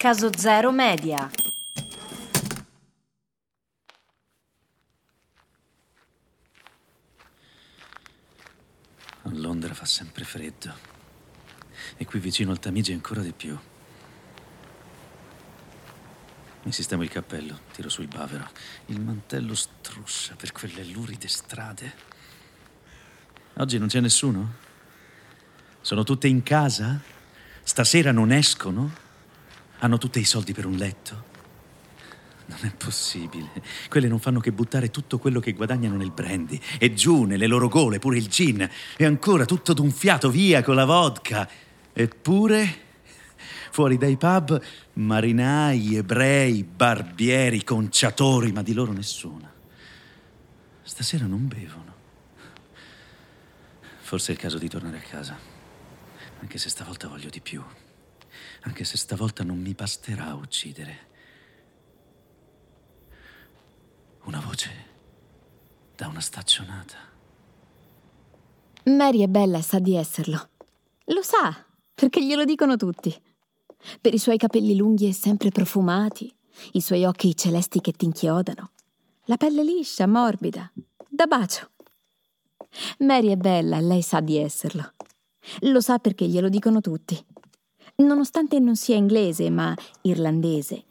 Caso Zero Media. A Londra fa sempre freddo. E qui vicino al Tamigi ancora di più. Mi sistemo il cappello, tiro sul bavero. Il mantello struscia per quelle luride strade. Oggi non c'è nessuno? Sono tutte in casa? Stasera non escono? Hanno tutte i soldi per un letto? Non è possibile. Quelle non fanno che buttare tutto quello che guadagnano nel brandy. E giù, nelle loro gole, pure il gin. E ancora tutto d'un fiato via con la vodka. Eppure, fuori dai pub, marinai, ebrei, barbieri, conciatori, ma di loro nessuna. Stasera non bevono. Forse è il caso di tornare a casa. Anche se stavolta voglio di più. Anche se stavolta non mi basterà uccidere. Una voce da una staccionata. Mary è bella e sa di esserlo. Lo sa, perché glielo dicono tutti. Per i suoi capelli lunghi e sempre profumati, i suoi occhi celesti che ti inchiodano, la pelle liscia, morbida, da bacio. Mary è bella e lei sa di esserlo. Lo sa perché glielo dicono tutti. Nonostante non sia inglese, ma irlandese,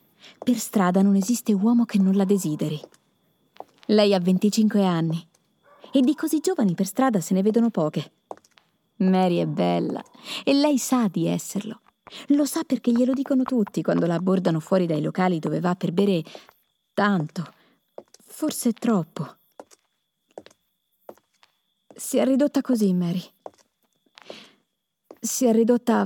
per strada non esiste uomo che non la desideri. Lei ha 25 anni e di così giovani per strada se ne vedono poche. Mary è bella e lei sa di esserlo. Lo sa perché glielo dicono tutti quando la abbordano fuori dai locali dove va per bere tanto, forse troppo. Si è ridotta così, Mary. Si è ridotta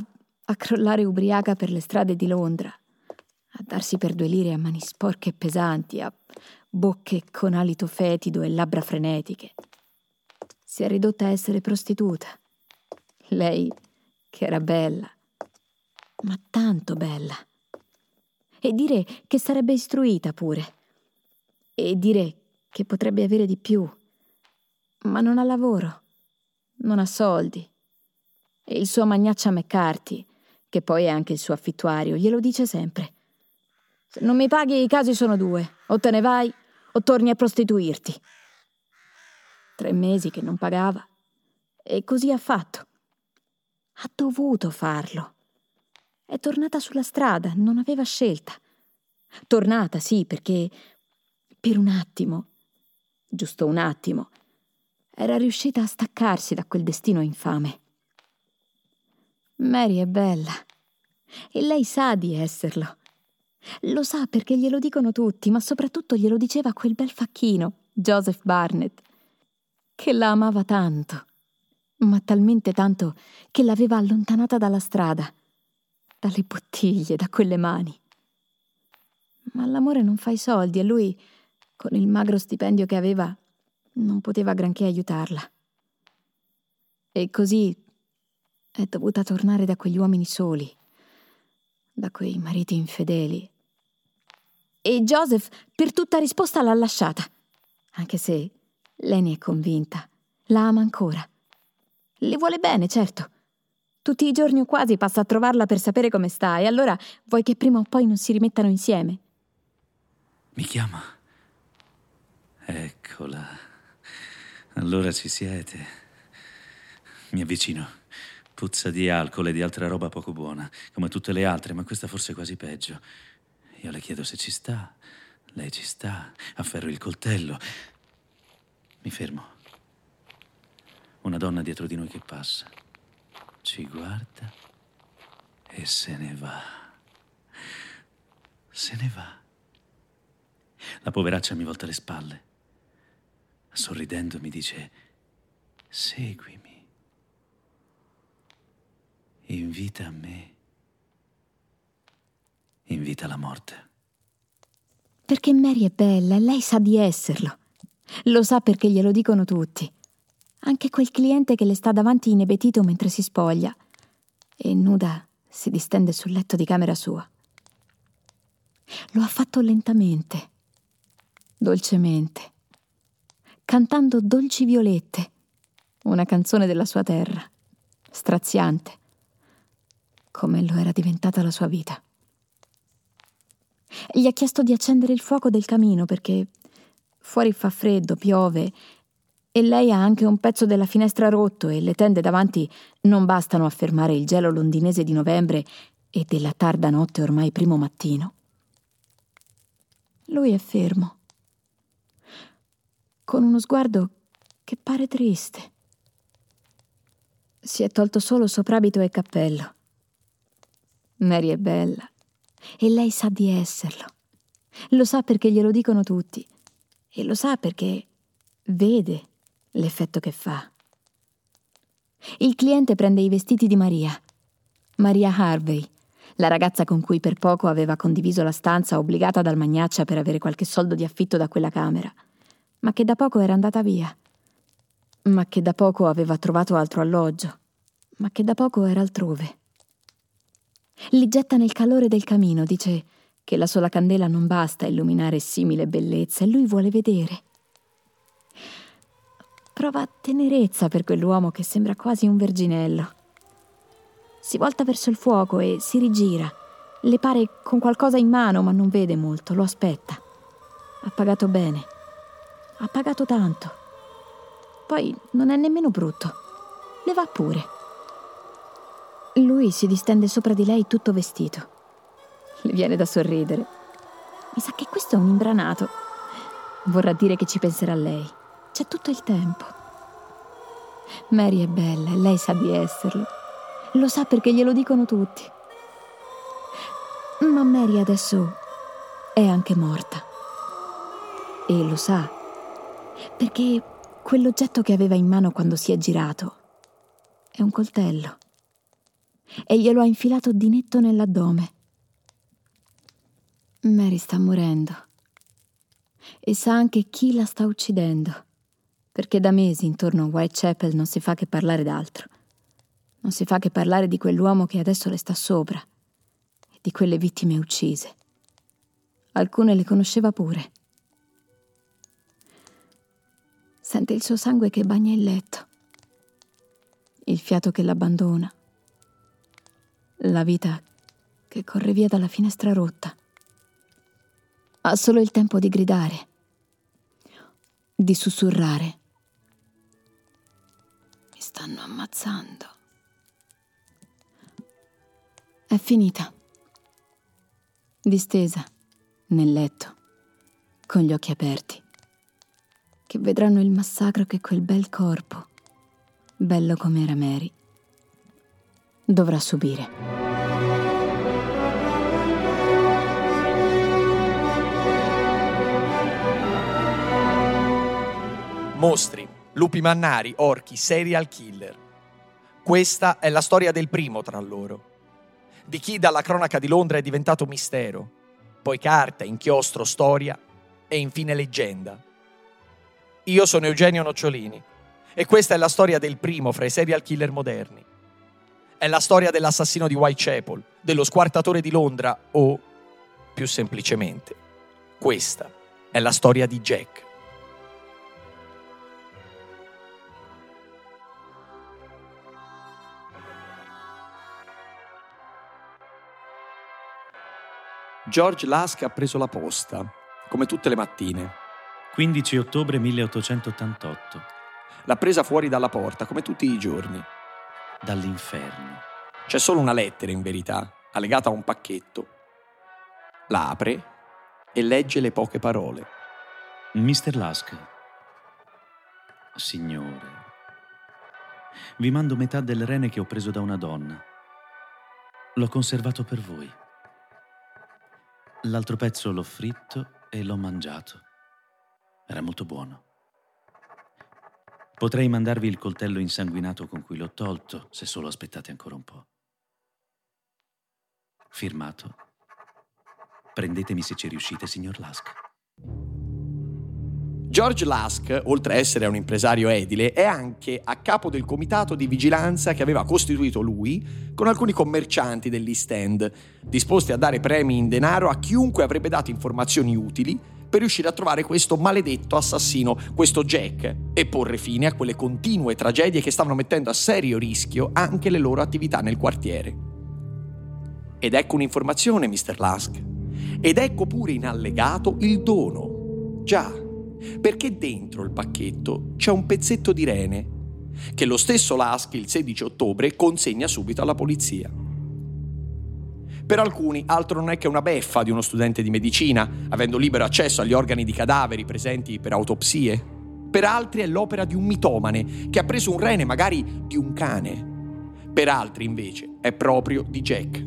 a crollare ubriaca per le strade di Londra, a darsi per due lire a mani sporche e pesanti, a bocche con alito fetido e labbra frenetiche. Si è ridotta a essere prostituta. Lei, che era bella, ma tanto bella. E dire che sarebbe istruita pure. E dire che potrebbe avere di più. Ma non ha lavoro, non ha soldi. E il suo magnaccia McCarthy, che poi è anche il suo affittuario, glielo dice sempre. Se non mi paghi i casi sono due, o te ne vai o torni a prostituirti. Tre mesi che non pagava. E così ha fatto. Ha dovuto farlo. È tornata sulla strada, non aveva scelta. Tornata, sì, perché per un attimo, giusto un attimo, era riuscita a staccarsi da quel destino infame. Mary è bella e lei sa di esserlo. Lo sa perché glielo dicono tutti, ma soprattutto glielo diceva quel bel facchino, Joseph Barnett, che la amava tanto, ma talmente tanto che l'aveva allontanata dalla strada, dalle bottiglie, da quelle mani. Ma l'amore non fa i soldi e lui, con il magro stipendio che aveva, non poteva granché aiutarla. E così è dovuta tornare da quegli uomini soli, da quei mariti infedeli. E Joseph per tutta risposta l'ha lasciata, anche se lei ne è convinta, la ama ancora. Le vuole bene, certo. Tutti i giorni o quasi passa a trovarla per sapere come sta e allora vuoi che prima o poi non si rimettano insieme? Mi chiama. Eccola. Allora ci siete. Mi avvicino. Puzza di alcol e di altra roba poco buona, come tutte le altre, ma questa forse è quasi peggio. Io le chiedo se ci sta. Lei ci sta. Afferro il coltello. Mi fermo. Una donna dietro di noi che passa. Ci guarda e se ne va. Se ne va. La poveraccia mi volta le spalle. Sorridendo mi dice, seguimi. Invita a me. Invita la morte. Perché Mary è bella e lei sa di esserlo. Lo sa perché glielo dicono tutti. Anche quel cliente che le sta davanti inebetito mentre si spoglia e nuda si distende sul letto di camera sua. Lo ha fatto lentamente, dolcemente, cantando Dolci Violette, una canzone della sua terra, straziante, come lo era diventata la sua vita. Gli ha chiesto di accendere il fuoco del camino perché fuori fa freddo, piove e lei ha anche un pezzo della finestra rotto e le tende davanti non bastano a fermare il gelo londinese di novembre e della tarda notte ormai primo mattino. Lui è fermo, con uno sguardo che pare triste. Si è tolto solo soprabito e cappello. Mary è bella e lei sa di esserlo. Lo sa perché glielo dicono tutti e lo sa perché vede l'effetto che fa. Il cliente prende i vestiti di Maria, Maria Harvey, la ragazza con cui per poco aveva condiviso la stanza obbligata dal magnaccia per avere qualche soldo di affitto da quella camera, ma che da poco era andata via, ma che da poco aveva trovato altro alloggio, ma che da poco era altrove. Li getta nel calore del camino, dice che la sola candela non basta a illuminare simile bellezza e lui vuole vedere. Prova tenerezza per quell'uomo che sembra quasi un verginello. Si volta verso il fuoco e si rigira. Le pare con qualcosa in mano, ma non vede molto, lo aspetta. Ha pagato bene. Ha pagato tanto. Poi non è nemmeno brutto. Le va pure. Lui si distende sopra di lei tutto vestito. Le viene da sorridere. Mi sa che questo è un imbranato. Vorrà dire che ci penserà lei. C'è tutto il tempo. Mary è bella e lei sa di esserlo. Lo sa perché glielo dicono tutti. Ma Mary adesso è anche morta. E lo sa perché quell'oggetto che aveva in mano quando si è girato è un coltello. E glielo ha infilato di netto nell'addome. Mary sta morendo. E sa anche chi la sta uccidendo perché da mesi intorno a Whitechapel non si fa che parlare d'altro. Non si fa che parlare di quell'uomo che adesso le sta sopra e di quelle vittime uccise. Alcune le conosceva pure. Sente il suo sangue che bagna il letto, il fiato che l'abbandona, la vita che corre via dalla finestra rotta. Ha solo il tempo di gridare, di sussurrare stanno ammazzando. È finita. Distesa, nel letto, con gli occhi aperti, che vedranno il massacro che quel bel corpo, bello come era Mary, dovrà subire. Mostri lupi mannari, orchi, serial killer. Questa è la storia del primo tra loro, di chi dalla cronaca di Londra è diventato mistero, poi carta, inchiostro, storia e infine leggenda. Io sono Eugenio Nocciolini e questa è la storia del primo fra i serial killer moderni. È la storia dell'assassino di Whitechapel, dello squartatore di Londra o, più semplicemente, questa è la storia di Jack. George Lask ha preso la posta, come tutte le mattine. 15 ottobre 1888. L'ha presa fuori dalla porta, come tutti i giorni. Dall'inferno. C'è solo una lettera, in verità, allegata a un pacchetto. La apre e legge le poche parole. Mr. Lask. Signore. Vi mando metà del rene che ho preso da una donna. L'ho conservato per voi. L'altro pezzo l'ho fritto e l'ho mangiato. Era molto buono. Potrei mandarvi il coltello insanguinato con cui l'ho tolto, se solo aspettate ancora un po'. Firmato. Prendetemi se ci riuscite, signor Lask. George Lusk, oltre a essere un impresario edile, è anche a capo del comitato di vigilanza che aveva costituito lui con alcuni commercianti dell'East End, disposti a dare premi in denaro a chiunque avrebbe dato informazioni utili per riuscire a trovare questo maledetto assassino, questo Jack, e porre fine a quelle continue tragedie che stavano mettendo a serio rischio anche le loro attività nel quartiere. Ed ecco un'informazione, Mr. Lusk. Ed ecco pure in allegato il dono. Già, perché dentro il pacchetto c'è un pezzetto di rene che lo stesso Lasky il 16 ottobre consegna subito alla polizia. Per alcuni altro non è che una beffa di uno studente di medicina, avendo libero accesso agli organi di cadaveri presenti per autopsie. Per altri è l'opera di un mitomane che ha preso un rene magari di un cane. Per altri invece è proprio di Jack.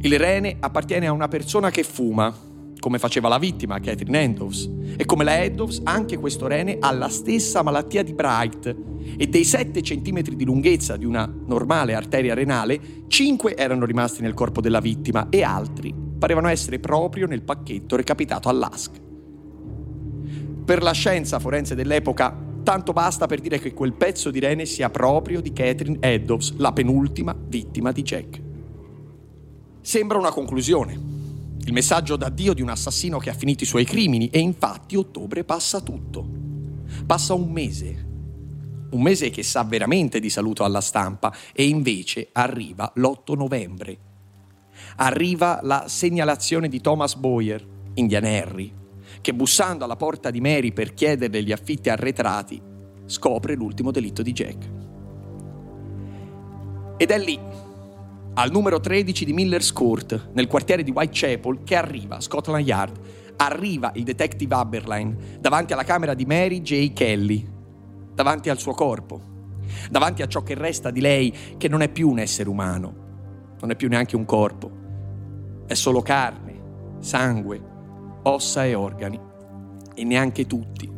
Il rene appartiene a una persona che fuma, come faceva la vittima, Catherine Eddowes. E come la Eddowes, anche questo rene ha la stessa malattia di Bright e dei 7 cm di lunghezza di una normale arteria renale, 5 erano rimasti nel corpo della vittima e altri parevano essere proprio nel pacchetto recapitato all'ASC. Per la scienza forense dell'epoca, tanto basta per dire che quel pezzo di rene sia proprio di Catherine Eddowes, la penultima vittima di Jack. Sembra una conclusione, il messaggio d'addio di un assassino che ha finito i suoi crimini e infatti ottobre passa tutto. Passa un mese. Un mese che sa veramente di saluto alla stampa e invece arriva l'8 novembre. Arriva la segnalazione di Thomas Boyer, Indian Harry, che bussando alla porta di Mary per chiederle gli affitti arretrati, scopre l'ultimo delitto di Jack. Ed è lì al numero 13 di Miller's Court, nel quartiere di Whitechapel, che arriva, Scotland Yard, arriva il detective Aberline davanti alla camera di Mary J. Kelly, davanti al suo corpo, davanti a ciò che resta di lei, che non è più un essere umano, non è più neanche un corpo, è solo carne, sangue, ossa e organi, e neanche tutti.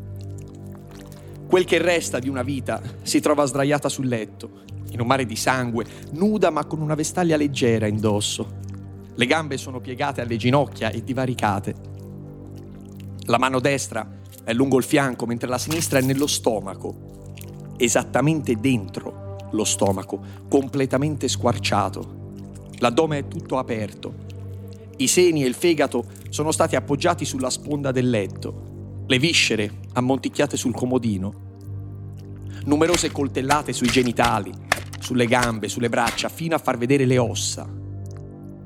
Quel che resta di una vita si trova sdraiata sul letto, in un mare di sangue, nuda ma con una vestaglia leggera indosso. Le gambe sono piegate alle ginocchia e divaricate. La mano destra è lungo il fianco, mentre la sinistra è nello stomaco, esattamente dentro lo stomaco, completamente squarciato. L'addome è tutto aperto. I seni e il fegato sono stati appoggiati sulla sponda del letto, le viscere ammonticchiate sul comodino, numerose coltellate sui genitali, sulle gambe, sulle braccia, fino a far vedere le ossa.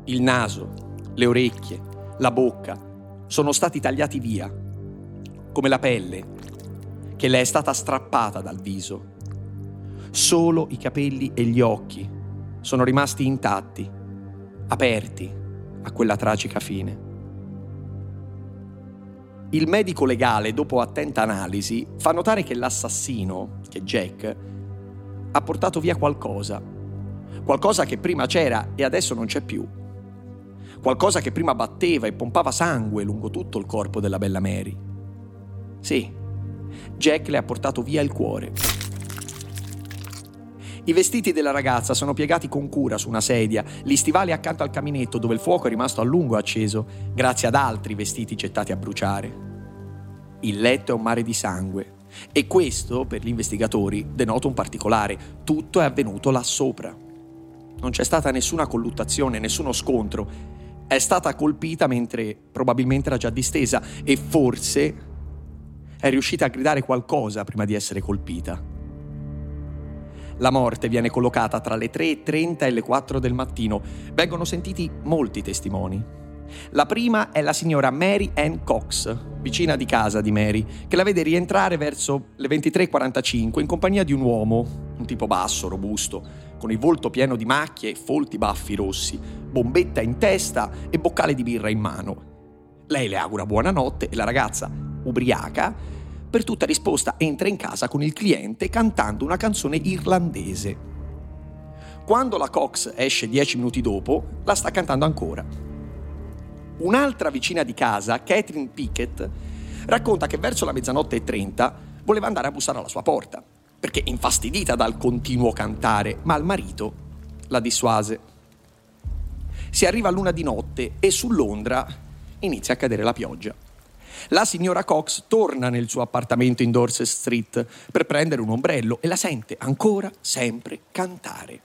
Il naso, le orecchie, la bocca sono stati tagliati via, come la pelle, che le è stata strappata dal viso. Solo i capelli e gli occhi sono rimasti intatti, aperti a quella tragica fine. Il medico legale, dopo attenta analisi, fa notare che l'assassino, che Jack, ha portato via qualcosa. Qualcosa che prima c'era e adesso non c'è più. Qualcosa che prima batteva e pompava sangue lungo tutto il corpo della bella Mary. Sì, Jack le ha portato via il cuore. I vestiti della ragazza sono piegati con cura su una sedia, gli stivali accanto al caminetto dove il fuoco è rimasto a lungo acceso, grazie ad altri vestiti gettati a bruciare. Il letto è un mare di sangue, e questo, per gli investigatori, denota un particolare. Tutto è avvenuto là sopra. Non c'è stata nessuna colluttazione, nessuno scontro. È stata colpita mentre probabilmente era già distesa e forse è riuscita a gridare qualcosa prima di essere colpita. La morte viene collocata tra le 3.30 e le 4 del mattino. Vengono sentiti molti testimoni. La prima è la signora Mary Ann Cox, vicina di casa di Mary, che la vede rientrare verso le 23.45 in compagnia di un uomo, un tipo basso, robusto, con il volto pieno di macchie e folti baffi rossi, bombetta in testa e boccale di birra in mano. Lei le augura buonanotte e la ragazza, ubriaca, per tutta risposta entra in casa con il cliente cantando una canzone irlandese. Quando la Cox esce dieci minuti dopo, la sta cantando ancora. Un'altra vicina di casa, Catherine Pickett, racconta che verso la mezzanotte e trenta voleva andare a bussare alla sua porta, perché infastidita dal continuo cantare, ma il marito la dissuase. Si arriva luna di notte e su Londra inizia a cadere la pioggia. La signora Cox torna nel suo appartamento in Dorset Street per prendere un ombrello e la sente ancora sempre cantare.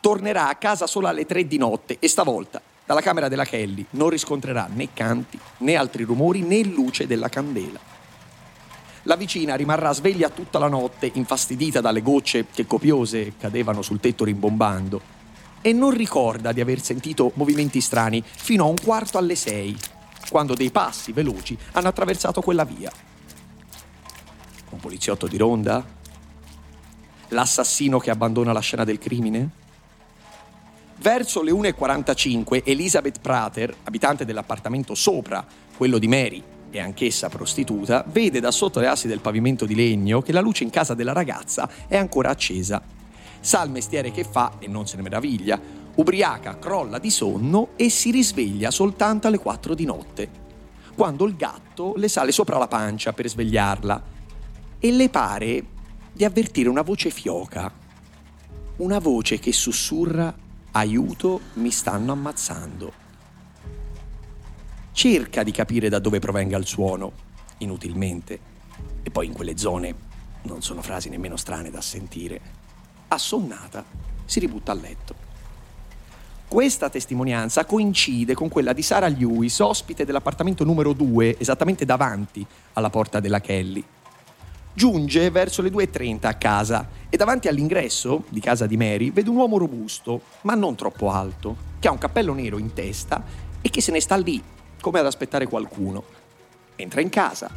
Tornerà a casa solo alle tre di notte e stavolta dalla camera della Kelly non riscontrerà né canti, né altri rumori, né luce della candela. La vicina rimarrà sveglia tutta la notte, infastidita dalle gocce che copiose cadevano sul tetto rimbombando, e non ricorda di aver sentito movimenti strani fino a un quarto alle sei, quando dei passi veloci hanno attraversato quella via. Un poliziotto di ronda? L'assassino che abbandona la scena del crimine? Verso le 1.45 Elizabeth Prater, abitante dell'appartamento sopra, quello di Mary, e anch'essa prostituta, vede da sotto le assi del pavimento di legno che la luce in casa della ragazza è ancora accesa. Sa il mestiere che fa e non se ne meraviglia. Ubriaca crolla di sonno e si risveglia soltanto alle 4 di notte, quando il gatto le sale sopra la pancia per svegliarla e le pare di avvertire una voce fioca, una voce che sussurra aiuto, mi stanno ammazzando cerca di capire da dove provenga il suono, inutilmente. E poi in quelle zone non sono frasi nemmeno strane da sentire. Assonnata, si ributta a letto. Questa testimonianza coincide con quella di Sara Lewis, ospite dell'appartamento numero 2, esattamente davanti alla porta della Kelly. Giunge verso le 2.30 a casa e davanti all'ingresso di casa di Mary vede un uomo robusto, ma non troppo alto, che ha un cappello nero in testa e che se ne sta lì come ad aspettare qualcuno. Entra in casa,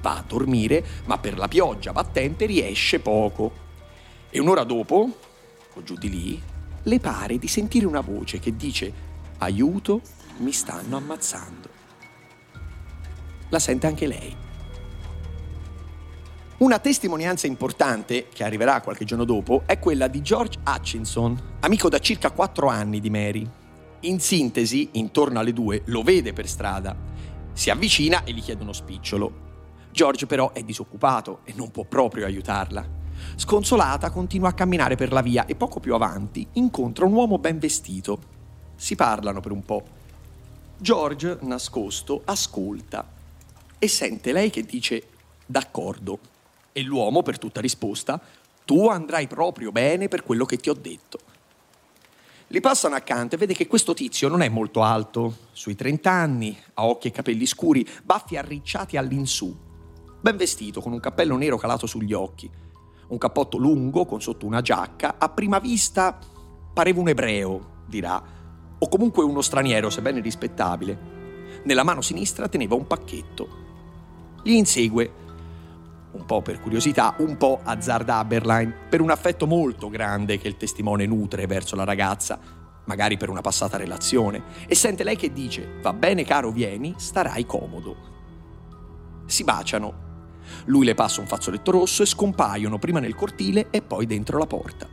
va a dormire, ma per la pioggia battente riesce poco. E un'ora dopo, o giù di lì, le pare di sentire una voce che dice aiuto, mi stanno ammazzando. La sente anche lei. Una testimonianza importante, che arriverà qualche giorno dopo, è quella di George Hutchinson, amico da circa quattro anni di Mary, in sintesi, intorno alle due, lo vede per strada. Si avvicina e gli chiede uno spicciolo. George però è disoccupato e non può proprio aiutarla. Sconsolata continua a camminare per la via e poco più avanti incontra un uomo ben vestito. Si parlano per un po'. George, nascosto, ascolta e sente lei che dice d'accordo. E l'uomo, per tutta risposta, tu andrai proprio bene per quello che ti ho detto. Li passano accanto e vede che questo tizio non è molto alto, sui 30 anni, ha occhi e capelli scuri, baffi arricciati all'insù, ben vestito con un cappello nero calato sugli occhi, un cappotto lungo con sotto una giacca, a prima vista pareva un ebreo, dirà, o comunque uno straniero, sebbene rispettabile. Nella mano sinistra teneva un pacchetto. Gli insegue, un po' per curiosità, un po' azzarda Aberline, per un affetto molto grande che il testimone nutre verso la ragazza, magari per una passata relazione, e sente lei che dice, va bene caro vieni, starai comodo. Si baciano. Lui le passa un fazzoletto rosso e scompaiono prima nel cortile e poi dentro la porta.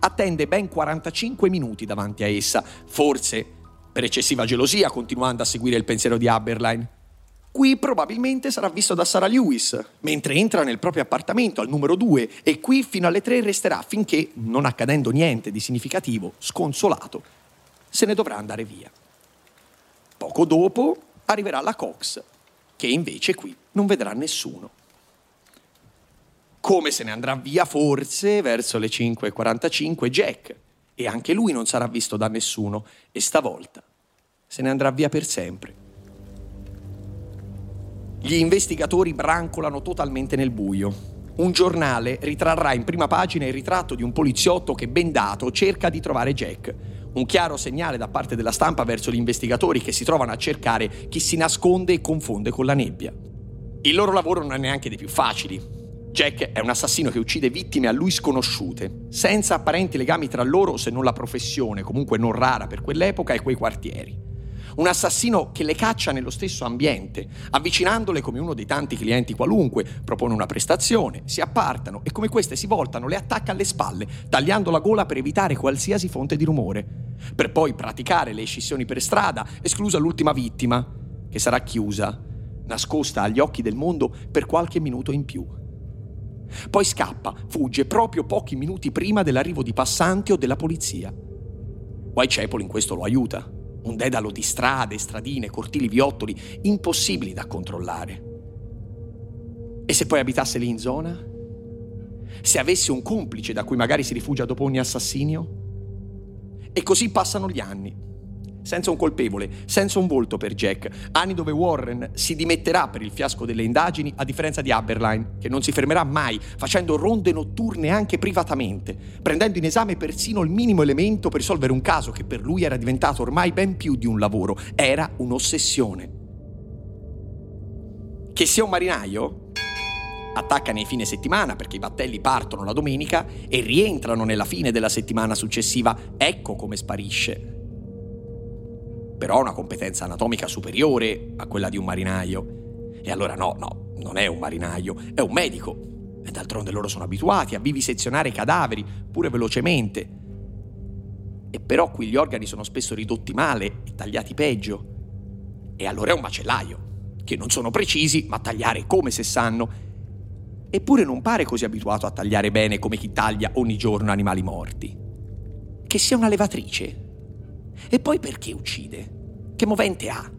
Attende ben 45 minuti davanti a essa, forse per eccessiva gelosia, continuando a seguire il pensiero di Aberline, Qui probabilmente sarà visto da Sarah Lewis, mentre entra nel proprio appartamento al numero 2 e qui fino alle 3 resterà finché, non accadendo niente di significativo, sconsolato, se ne dovrà andare via. Poco dopo arriverà la Cox, che invece qui non vedrà nessuno. Come se ne andrà via forse verso le 5.45 Jack, e anche lui non sarà visto da nessuno, e stavolta se ne andrà via per sempre. Gli investigatori brancolano totalmente nel buio. Un giornale ritrarrà in prima pagina il ritratto di un poliziotto che, bendato, cerca di trovare Jack. Un chiaro segnale da parte della stampa verso gli investigatori che si trovano a cercare chi si nasconde e confonde con la nebbia. Il loro lavoro non è neanche dei più facili. Jack è un assassino che uccide vittime a lui sconosciute, senza apparenti legami tra loro se non la professione, comunque non rara per quell'epoca, e quei quartieri. Un assassino che le caccia nello stesso ambiente, avvicinandole come uno dei tanti clienti qualunque, propone una prestazione, si appartano e come queste si voltano le attacca alle spalle, tagliando la gola per evitare qualsiasi fonte di rumore, per poi praticare le scissioni per strada, esclusa l'ultima vittima, che sarà chiusa, nascosta agli occhi del mondo per qualche minuto in più. Poi scappa, fugge proprio pochi minuti prima dell'arrivo di passanti o della polizia. Whitechapel in questo lo aiuta un dedalo di strade, stradine, cortili viottoli, impossibili da controllare. E se poi abitasse lì in zona? Se avesse un complice da cui magari si rifugia dopo ogni assassinio? E così passano gli anni. Senza un colpevole, senza un volto per Jack, anni dove Warren si dimetterà per il fiasco delle indagini, a differenza di Aberline, che non si fermerà mai, facendo ronde notturne anche privatamente, prendendo in esame persino il minimo elemento per risolvere un caso che per lui era diventato ormai ben più di un lavoro, era un'ossessione. Che sia un marinaio? Attacca nei fine settimana perché i battelli partono la domenica e rientrano nella fine della settimana successiva. Ecco come sparisce però ha una competenza anatomica superiore a quella di un marinaio. E allora no, no, non è un marinaio, è un medico. E d'altronde loro sono abituati a vivisezionare cadaveri, pure velocemente. E però qui gli organi sono spesso ridotti male e tagliati peggio. E allora è un macellaio, che non sono precisi, ma tagliare come se sanno. Eppure non pare così abituato a tagliare bene come chi taglia ogni giorno animali morti. Che sia una levatrice e poi perché uccide? Che movente ha?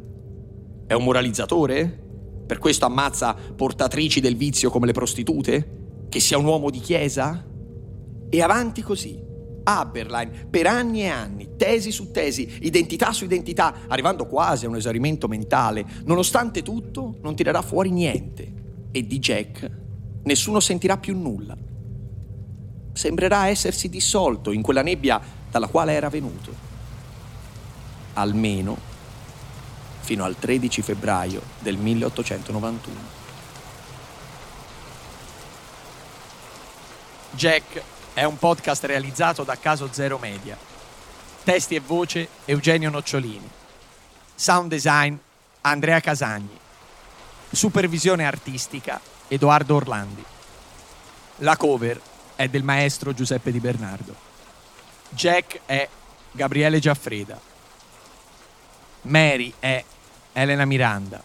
È un moralizzatore? Per questo ammazza portatrici del vizio come le prostitute? Che sia un uomo di chiesa? E avanti così. Aberline, per anni e anni, tesi su tesi, identità su identità, arrivando quasi a un esaurimento mentale, nonostante tutto non tirerà fuori niente. E di Jack nessuno sentirà più nulla. Sembrerà essersi dissolto in quella nebbia dalla quale era venuto almeno fino al 13 febbraio del 1891. Jack è un podcast realizzato da Caso Zero Media. Testi e voce Eugenio Nocciolini. Sound design Andrea Casagni. Supervisione artistica Edoardo Orlandi. La cover è del maestro Giuseppe Di Bernardo. Jack è Gabriele Giaffreda. Mary è Elena Miranda.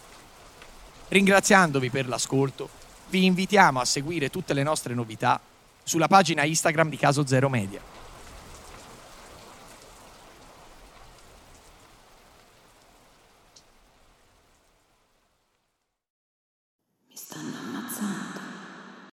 Ringraziandovi per l'ascolto, vi invitiamo a seguire tutte le nostre novità sulla pagina Instagram di Caso Zero Media.